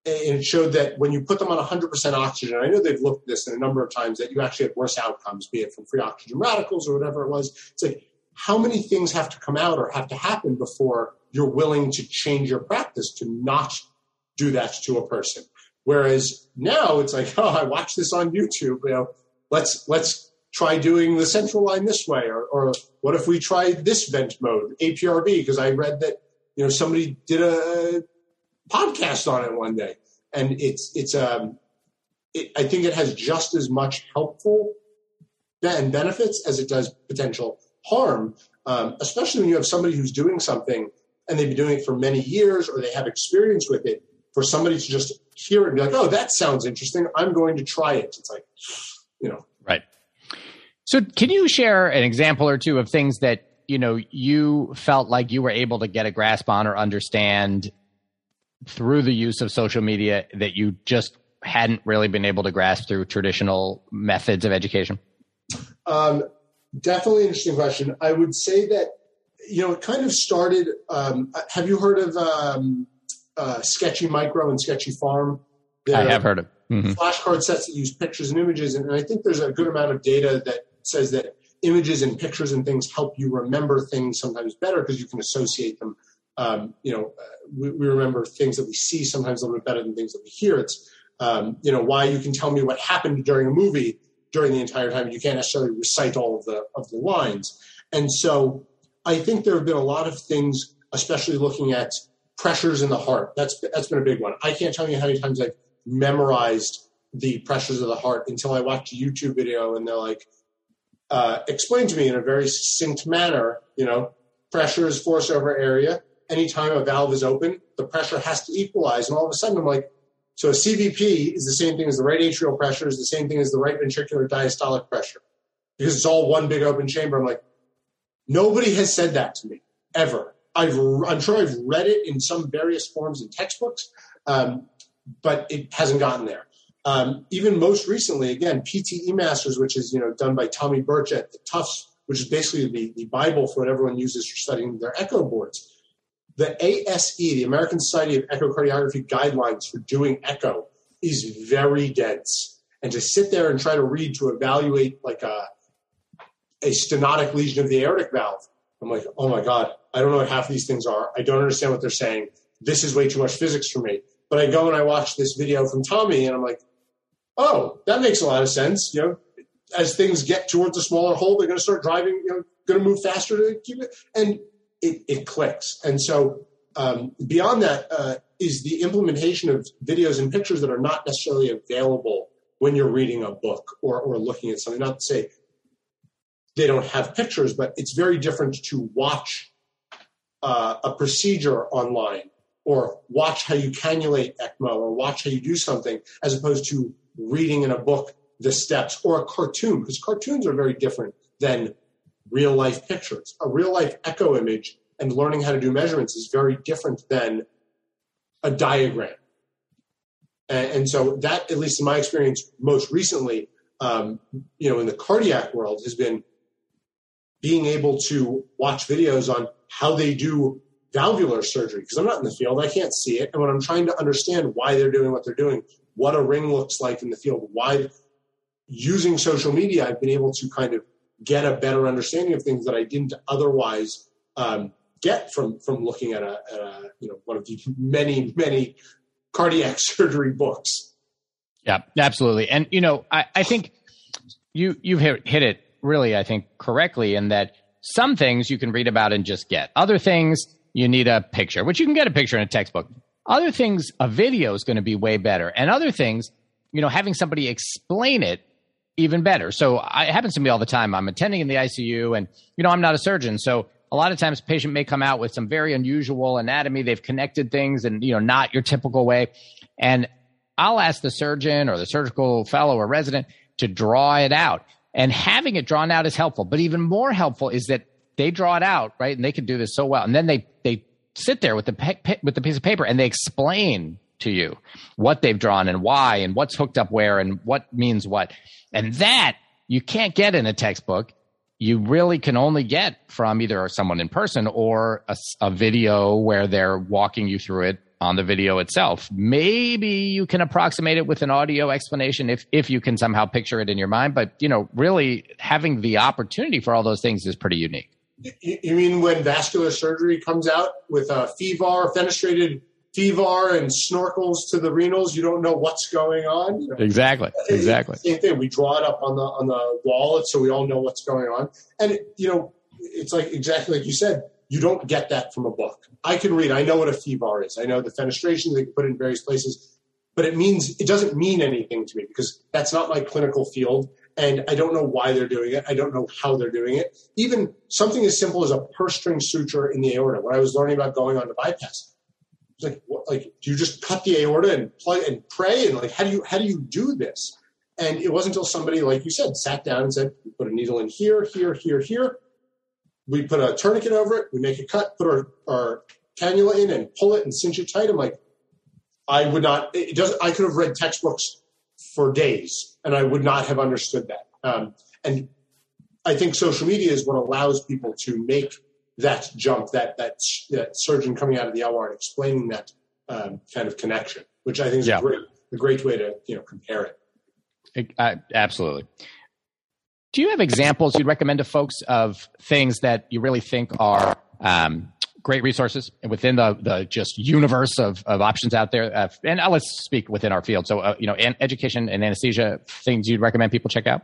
and it showed that when you put them on 100% oxygen, I know they've looked at this in a number of times, that you actually had worse outcomes, be it from free oxygen radicals or whatever it was. It's like, how many things have to come out or have to happen before you're willing to change your practice to not do that to a person? Whereas now it's like, oh, I watched this on YouTube. You know, let's let's try doing the central line this way, or, or what if we try this vent mode, APRV? Because I read that you know somebody did a podcast on it one day, and it's it's um, it, I think it has just as much helpful and benefits as it does potential harm, um, especially when you have somebody who's doing something and they've been doing it for many years or they have experience with it. For somebody to just hear it and be like, "Oh, that sounds interesting. I'm going to try it." It's like, you know, right. So, can you share an example or two of things that you know you felt like you were able to get a grasp on or understand through the use of social media that you just hadn't really been able to grasp through traditional methods of education? Um, definitely interesting question. I would say that you know it kind of started. Um, have you heard of um, uh, Sketchy Micro and Sketchy Pharm? I have heard of mm-hmm. flashcard sets that use pictures and images, and I think there's a good amount of data that says that images and pictures and things help you remember things sometimes better because you can associate them. Um, you know, uh, we, we, remember things that we see sometimes a little bit better than things that we hear. It's um, you know why you can tell me what happened during a movie during the entire time. You can't necessarily recite all of the of the lines, and so I think there have been a lot of things, especially looking at pressures in the heart. That's that's been a big one. I can't tell you how many times I've memorized the pressures of the heart until I watched a YouTube video and they're like, uh, explain to me in a very succinct manner, you know, pressure is force over area. Anytime a valve is open, the pressure has to equalize. And all of a sudden, I'm like, so a CVP is the same thing as the right atrial pressure, is the same thing as the right ventricular diastolic pressure, because it's all one big open chamber. I'm like, nobody has said that to me ever. I've, I'm sure I've read it in some various forms in textbooks, um, but it hasn't gotten there. Um, even most recently, again, PTE Masters, which is you know done by Tommy Birch at the Tufts, which is basically the, the Bible for what everyone uses for studying their echo boards. The ASE, the American Society of Echocardiography guidelines for doing echo, is very dense. And to sit there and try to read to evaluate like a, a stenotic lesion of the aortic valve, I'm like, oh my God, I don't know what half these things are. I don't understand what they're saying. This is way too much physics for me. But I go and I watch this video from Tommy, and I'm like, oh, that makes a lot of sense. You know, as things get towards a smaller hole, they're going to start driving. You know, going to move faster to keep it, and it, it clicks. And so um, beyond that uh, is the implementation of videos and pictures that are not necessarily available when you're reading a book or, or looking at something. Not to say they don't have pictures, but it's very different to watch uh, a procedure online or watch how you cannulate ECMO or watch how you do something as opposed to reading in a book the steps or a cartoon because cartoons are very different than real life pictures. A real life echo image and learning how to do measurements is very different than a diagram. And, and so that, at least in my experience, most recently, um, you know, in the cardiac world, has been being able to watch videos on how they do valvular surgery because I'm not in the field, I can't see it, and when I'm trying to understand why they're doing what they're doing, what a ring looks like in the field, why using social media, I've been able to kind of get a better understanding of things that I didn't otherwise um, get from from looking at a, at a, you know one of the many many cardiac surgery books. Yeah, absolutely. And you know, I, I think you you've hit, hit it really, I think, correctly in that some things you can read about and just get. Other things you need a picture, which you can get a picture in a textbook. Other things, a video is going to be way better. And other things, you know, having somebody explain it even better. So it happens to me all the time. I'm attending in the ICU and, you know, I'm not a surgeon. So a lot of times a patient may come out with some very unusual anatomy. They've connected things and, you know, not your typical way. And I'll ask the surgeon or the surgical fellow or resident to draw it out. And having it drawn out is helpful, but even more helpful is that they draw it out, right? And they can do this so well. And then they, they sit there with the, pe- with the piece of paper and they explain to you what they've drawn and why and what's hooked up where and what means what. And that you can't get in a textbook. You really can only get from either someone in person or a, a video where they're walking you through it on the video itself. Maybe you can approximate it with an audio explanation if if you can somehow picture it in your mind. But you know, really having the opportunity for all those things is pretty unique. You mean when vascular surgery comes out with a FEVAR, fenestrated FEVAR and snorkels to the renals, you don't know what's going on. You know? Exactly. Exactly. Same thing. We draw it up on the on the wall so we all know what's going on. And you know, it's like exactly like you said, you don't get that from a book. I can read, I know what a FEVAR is. I know the fenestration they can put in various places, but it means it doesn't mean anything to me because that's not my clinical field and I don't know why they're doing it. I don't know how they're doing it. Even something as simple as a purse string suture in the aorta. When I was learning about going on to bypass, it's like, what, like, do you just cut the aorta and plug and pray? And like, how do you how do you do this? And it wasn't until somebody, like you said, sat down and said, put a needle in here, here, here, here. We put a tourniquet over it. We make a cut, put our, our cannula in, and pull it and cinch it tight. I'm like, I would not. It doesn't, I could have read textbooks for days, and I would not have understood that. Um, and I think social media is what allows people to make that jump, that that that surgeon coming out of the OR and explaining that um, kind of connection, which I think is yeah. a great a great way to you know compare it. Uh, absolutely. Do you have examples you'd recommend to folks of things that you really think are um, great resources within the, the just universe of, of options out there? Uh, and uh, let's speak within our field. So, uh, you know, an education and anesthesia things you'd recommend people check out?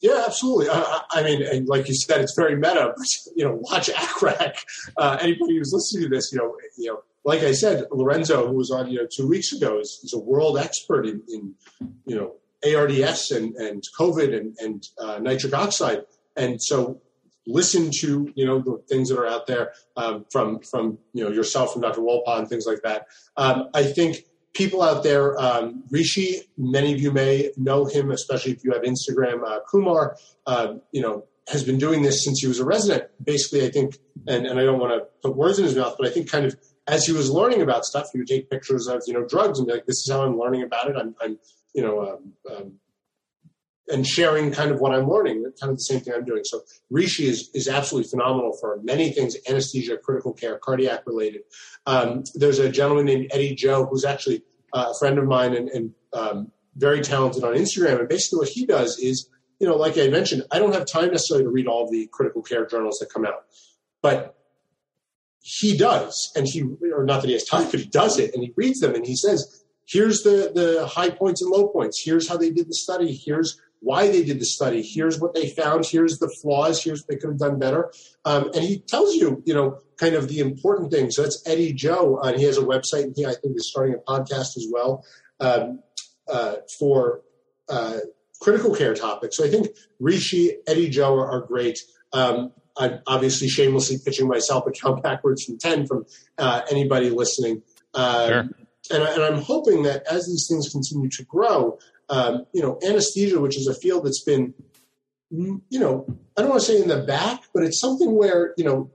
Yeah, absolutely. I, I mean, like you said, it's very meta. But, you know, watch ACCRAC. Uh, anybody who's listening to this, you know, you know, like I said, Lorenzo, who was on, you know, two weeks ago, is, is a world expert in, in, you know, ARDS and, and COVID and, and uh, nitric oxide. And so listen to, you know, the things that are out there um, from, from, you know, yourself and Dr. Wolpaw and things like that. Um, I think people out there, um, Rishi, many of you may know him, especially if you have Instagram. Uh, Kumar, uh, you know, has been doing this since he was a resident. Basically, I think, and, and I don't want to put words in his mouth, but I think kind of as he was learning about stuff, he would take pictures of, you know, drugs and be like, this is how I'm learning about it. I'm, I'm you know, um, um, and sharing kind of what I'm learning, kind of the same thing I'm doing. So Rishi is, is absolutely phenomenal for many things, anesthesia, critical care, cardiac related. Um, there's a gentleman named Eddie Joe who's actually uh, a friend of mine and, and um, very talented on Instagram. And basically what he does is, you know, like I mentioned, I don't have time necessarily to read all the critical care journals that come out, but he does. And he, or not that he has time, but he does it and he reads them and he says, here's the, the high points and low points. Here's how they did the study. Here's why they did the study. Here's what they found. Here's the flaws. Here's what they could have done better. Um, and he tells you, you know, kind of the important things. So that's Eddie Joe. Uh, he has a website, and he I think is starting a podcast as well um, uh, for uh, critical care topics. So I think Rishi, Eddie Joe are, are great. Um, I'm obviously shamelessly pitching myself a count backwards from ten from uh, anybody listening. Um, sure. And, and, I'm hoping that as these things continue to grow, um, you know, anesthesia, which is a field that's been, mm, you know, I don't want to say in the back, but it's something where, you know,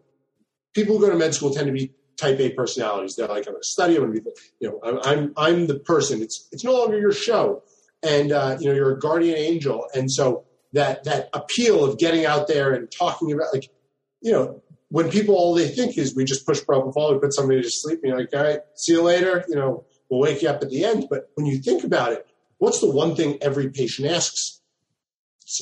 people who go to med school tend to be type A personalities. They're like, I'm going to study. I'm going to be, you know, I'm, I'm, I'm the person. It's, it's no longer your show. And, uh, you know, you're a guardian angel. And so that, that appeal of getting out there and talking about like, you know, when people, all they think is we just push propofol, we put somebody to sleep and you're like, all right, see you later. You know, we'll wake you up at the end. But when you think about it, what's the one thing every patient asks?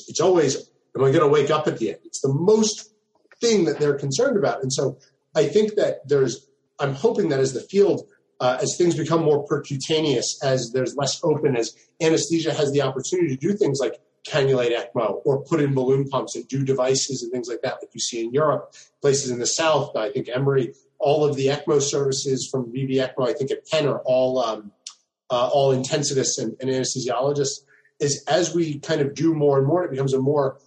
It's always, am I going to wake up at the end? It's the most thing that they're concerned about. And so I think that there's, I'm hoping that as the field, uh, as things become more percutaneous, as there's less open, as anesthesia has the opportunity to do things like cannulate ECMO or put in balloon pumps and do devices and things like that, like you see in Europe, places in the South, I think Emory, all of the ECMO services from VV ECMO, I think at Penn are all um, uh, all intensivists and, and anesthesiologists, is as we kind of do more and more, it becomes a more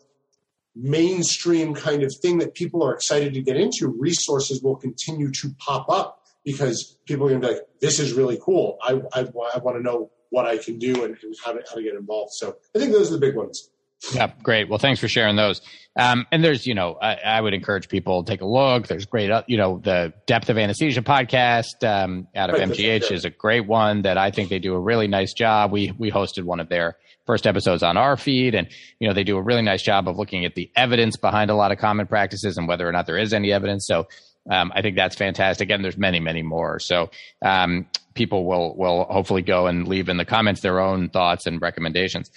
mainstream kind of thing that people are excited to get into. Resources will continue to pop up because people are going to be like, this is really cool. I, I, I want to know what I can do and, and how, to, how to get involved. So I think those are the big ones. Yeah, great. Well, thanks for sharing those. Um, and there's, you know, I, I, would encourage people to take a look. There's great, uh, you know, the Depth of Anesthesia podcast um, out of right, MGH is a great one that I think they do a really nice job. We we hosted one of their first episodes on our feed, and you know they do a really nice job of looking at the evidence behind a lot of common practices and whether or not there is any evidence. So um, I think that's fantastic. And there's many, many more. So um, people will will hopefully go and leave in the comments their own thoughts and recommendations.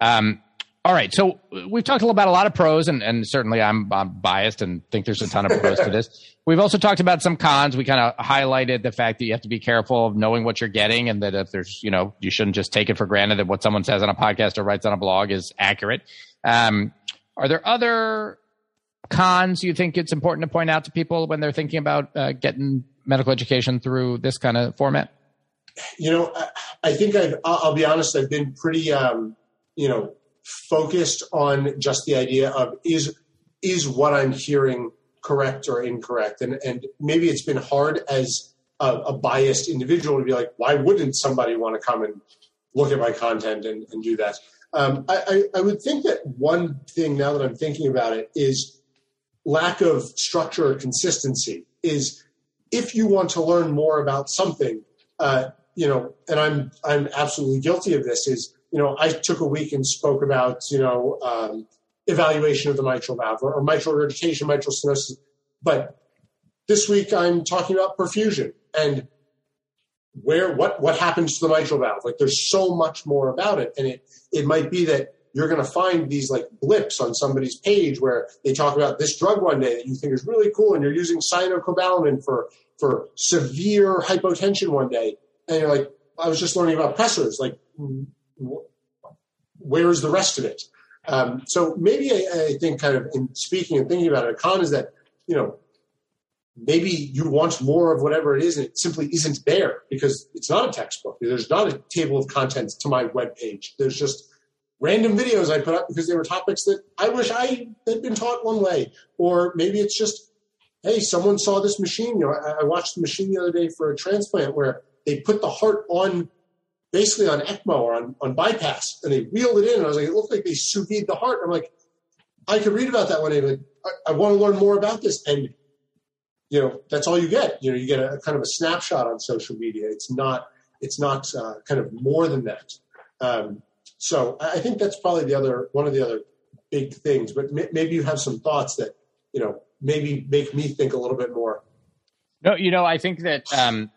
Um, all right, so we've talked about a lot of pros, and, and certainly I'm, I'm biased and think there's a ton of pros to this. We've also talked about some cons. We kind of highlighted the fact that you have to be careful of knowing what you're getting, and that if there's, you know, you shouldn't just take it for granted that what someone says on a podcast or writes on a blog is accurate. Um, are there other cons you think it's important to point out to people when they're thinking about uh, getting medical education through this kind of format? You know, I, think I've, I'll be honest, I've been pretty, um, you know, focused on just the idea of is, is what I'm hearing correct or incorrect? And, and maybe it's been hard as a, a biased individual to be like, why wouldn't somebody want to come and look at my content and, and do that? Um, I, I, I, would think that one thing now that I'm thinking about it is lack of structure or consistency is if you want to learn more about something, uh, you know, and I'm I'm absolutely guilty of this. Is you know, I took a week and spoke about you know um, evaluation of the mitral valve or, or mitral regurgitation, mitral stenosis, but this week I'm talking about perfusion and where what what happens to the mitral valve. Like there's so much more about it, and it it might be that you're going to find these like blips on somebody's page where they talk about this drug one day that you think is really cool and you're using cyanocobalamin for for severe hypotension one day and you're like i was just learning about pressors like where's the rest of it? Um, so maybe I, I, think kind of in speaking and thinking about it a con is that you know maybe you want more of whatever it is and it simply isn't there because it's not a textbook. There's not a table of contents to my web page there's just random videos I put up because they were topics that I wish I had been taught one way. Or maybe it's just, hey, someone saw this machine. You know, I, watched the machine the other day for a transplant where they put the heart on basically on ECMO or on, on bypass and they wheeled it in. And I was like, it looked like they sous vide the heart. I'm like, I could read about that one day, but I, I want to learn more about this. And, you know, that's all you get. You know, you get a, a kind of a snapshot on social media. It's not, it's not uh, kind of more than that. Um, so I think that's probably the other one of the other big things. But maybe you have some thoughts that you know maybe make me think a little bit more. No, you know, I think that um,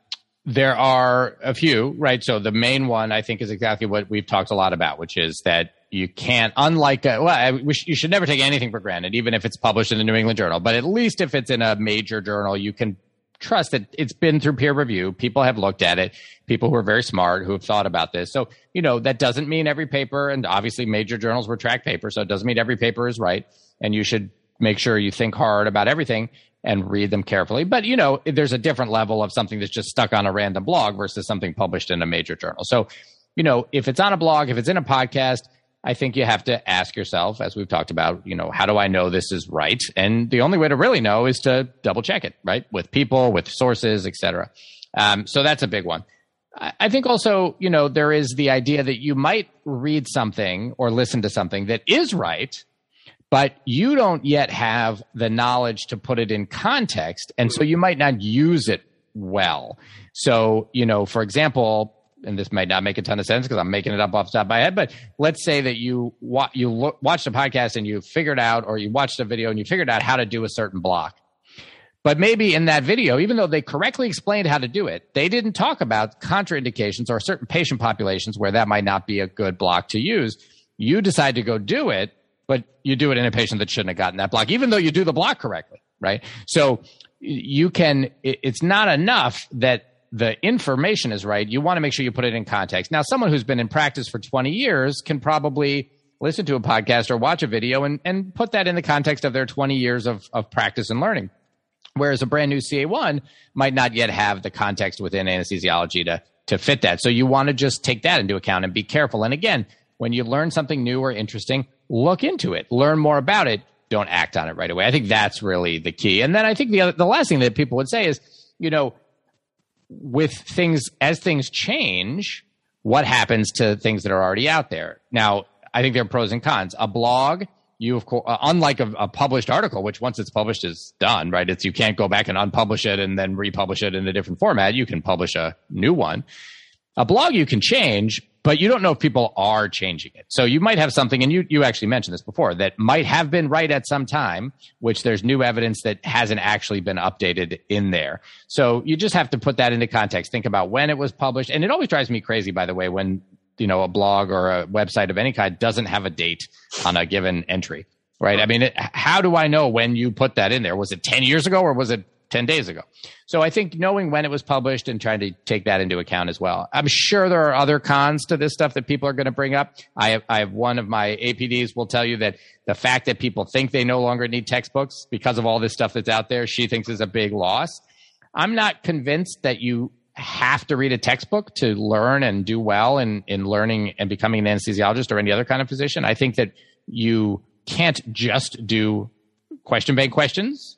there are a few, right? So the main one I think is exactly what we've talked a lot about, which is that you can't, unlike, a, well, I, you should never take anything for granted, even if it's published in the New England Journal. But at least if it's in a major journal, you can trust that it's been through peer review. People have looked at it. People who are very smart who have thought about this. So, you know, that doesn't mean every paper, and obviously major journals were track paper, so it doesn't mean every paper is right. And you should make sure you think hard about everything and read them carefully. But, you know, there's a different level of something that's just stuck on a random blog versus something published in a major journal. So, you know, if it's on a blog, if it's in a podcast, I think you have to ask yourself, as we've talked about, you know, how do I know this is right? And the only way to really know is to double check it, right? With people, with sources, etc. Um, so that's a big one. I think also, you know, there is the idea that you might read something or listen to something that is right, but you don't yet have the knowledge to put it in context. And so you might not use it well. So, you know, for example, and this might not make a ton of sense because I'm making it up off the top of my head, but let's say that you wa- you lo- watched a podcast and you figured out, or you watched a video and you figured out how to do a certain block. But maybe in that video, even though they correctly explained how to do it, they didn't talk about contraindications or certain patient populations where that might not be a good block to use. You decide to go do it, but you do it in a patient that shouldn't have gotten that block, even though you do the block correctly, right? So you can, it's not enough that the information is right, you want to make sure you put it in context. Now, someone who's been in practice for 20 years can probably listen to a podcast or watch a video and, and put that in the context of their 20 years of, of practice and learning. Whereas a brand new CA1 might not yet have the context within anesthesiology to, to fit that. So you want to just take that into account and be careful. And again, when you learn something new or interesting, look into it, learn more about it. Don't act on it right away. I think that's really the key. And then I think the other, the last thing that people would say is, you know, with things as things change, what happens to things that are already out there? Now, I think there are pros and cons. A blog, you of course, uh, unlike a, a, published article, which once it's published is done, right? It's you can't go back and unpublish it and then republish it in a different format. You can publish a new one. A blog you can change, but you don't know if people are changing it. So you might have something, and you you actually mentioned this before, that might have been right at some time, which there's new evidence that hasn't actually been updated in there. So you just have to put that into context. Think about when it was published, and it always drives me crazy, by the way, when you know a blog or a website of any kind doesn't have a date on a given entry right i mean it, how do i know when you put that in there was it 10 years ago or was it 10 days ago so i think knowing when it was published and trying to take that into account as well i'm sure there are other cons to this stuff that people are going to bring up i have, I have one of my apds will tell you that the fact that people think they no longer need textbooks because of all this stuff that's out there she thinks is a big loss i'm not convinced that you have to read a textbook to learn and do well in, in learning and becoming an anesthesiologist or any other kind of physician. I think that you can't just do question bank questions.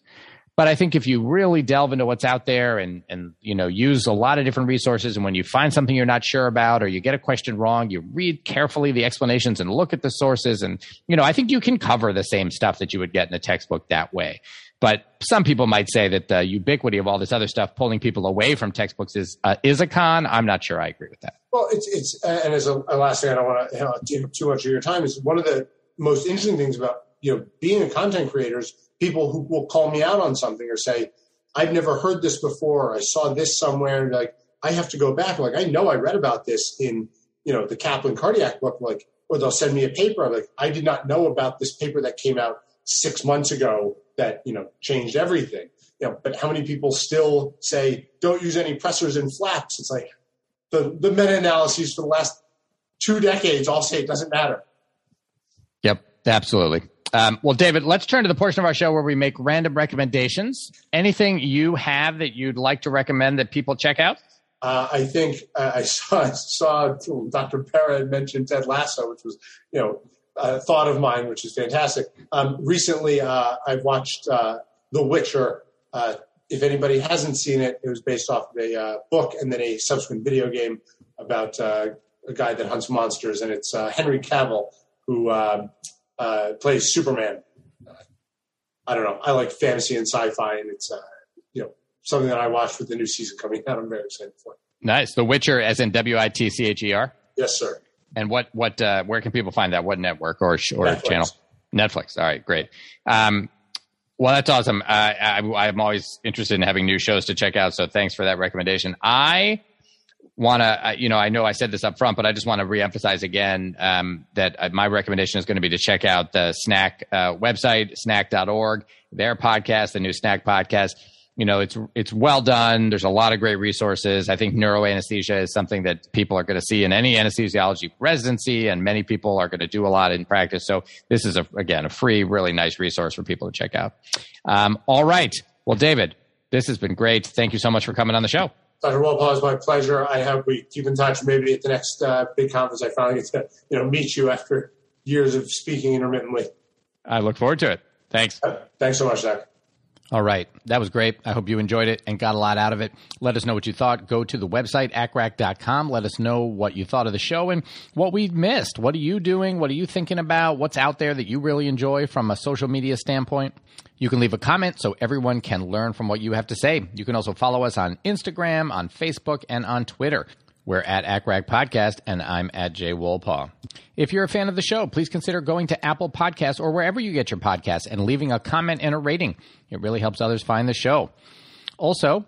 But I think if you really delve into what's out there and, and, you know, use a lot of different resources and when you find something you're not sure about or you get a question wrong, you read carefully the explanations and look at the sources. And, you know, I think you can cover the same stuff that you would get in a textbook that way. But some people might say that the ubiquity of all this other stuff pulling people away from textbooks is uh, is a con. I'm not sure I agree with that. Well, it's it's uh, and as a, a, last thing, I don't want to take up too much of your time. Is one of the most interesting things about you know being a content creator is people who will call me out on something or say, "I've never heard this before. I saw this somewhere." Like I have to go back. Like I know I read about this in you know the Kaplan cardiac book. Like or they'll send me a paper. I'm like I did not know about this paper that came out six months ago that you know changed everything. You know, but how many people still say don't use any pressors and flaps? It's like the the meta analyses for the last two decades all say it doesn't matter. Yep, absolutely. Um, well, David, let's turn to the portion of our show where we make random recommendations. Anything you have that you'd like to recommend that people check out? Uh, I think uh, I saw saw Dr. Pera mentioned Ted Lasso, which was you know uh, thought of mine, which is fantastic. Um, recently, uh, I've watched uh, The Witcher. Uh, if anybody hasn't seen it, it was based off of a uh, book and then a subsequent video game about a guy that hunts monsters, and it's Henry Cavill who plays Superman. I don't know. I like fantasy and sci-fi, and it's uh you know something that I watched with the new season coming out. I'm very excited for. Nice. The Witcher, as in W I T C H E R. Yes, sir. And what what uh, where can people find that? What network or or Netflix. channel? Netflix. All right, great. Um, well, that's awesome. Uh, I, am always interested in having new shows to check out. So thanks for that recommendation. I want to, you know, I know I said this up front, but I just want to reemphasize again um, that uh, my recommendation is going to be to check out the SNACC uh, website, snacc.org, their podcast, the new SNACC podcast you know, it's it's well done. There's a lot of great resources. I think neuroanesthesia is something that people are going to see in any anesthesiology residency, and many people are going to do a lot in practice. So this is a again a free, really nice resource for people to check out. Um, all right, well, David, this has been great. Thank you so much for coming on the show. Dr. Wolpaw, it's my pleasure. I hope we keep in touch. Maybe at the next uh, big conference, I finally get to you know meet you after years of speaking intermittently. I look forward to it. Thanks. Uh, thanks so much, Zach. All right. That was great. I hope you enjoyed it and got a lot out of it. Let us know what you thought. Go to the website, accrac.com. Let us know what you thought of the show and what we missed. What are you doing? What are you thinking about? What's out there that you really enjoy from a social media standpoint? You can leave a comment so everyone can learn from what you have to say. You can also follow us on Instagram, on Facebook, and on Twitter. We're at ACCRAC Podcast, and I'm at Jay Wolpaw. If you're a fan of the show, please consider going to Apple Podcasts or wherever you get your podcasts and leaving a comment and a rating. It really helps others find the show. Also,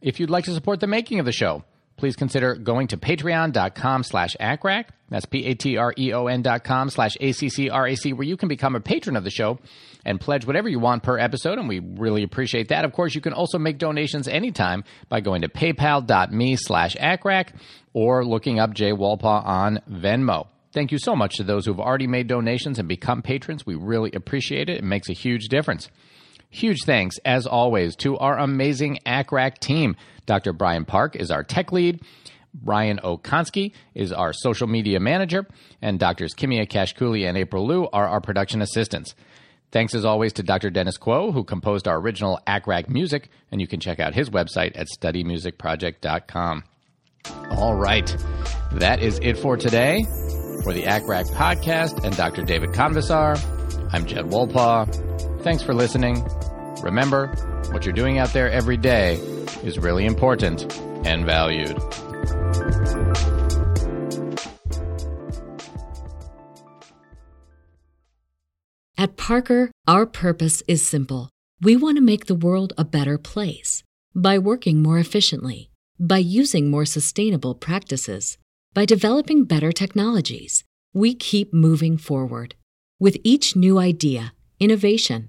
if you'd like to support the making of the show, please consider going to patreon.com slash accrac. That's P-A-T-R-E-O-N dot com slash A-C-C-R-A-C, where you can become a patron of the show and pledge whatever you want per episode, and we really appreciate that. Of course, you can also make donations anytime by going to paypal.me slash accrac or looking up Jay Wolpaw on Venmo. Thank you so much to those who've already made donations and become patrons. We really appreciate it. It makes a huge difference. Huge thanks, as always, to our amazing ACCRAC team. Dr. Brian Park is our tech lead. Brian Okonski is our social media manager, and Doctors Kimia Kashkuli and April Liu are our production assistants. Thanks as always to Dr. Dennis Kuo, who composed our original ACCRAC music, and you can check out his website at studymusicproject.com. All right, that is it for today. For the ACCRAC podcast and Dr. David Convissar, I'm Jed Wolpaw. Thanks for listening. Remember, what you're doing out there every day is really important and valued. At Parker, our purpose is simple. We want to make the world a better place by working more efficiently, by using more sustainable practices, by developing better technologies. We keep moving forward. With each new idea, innovation,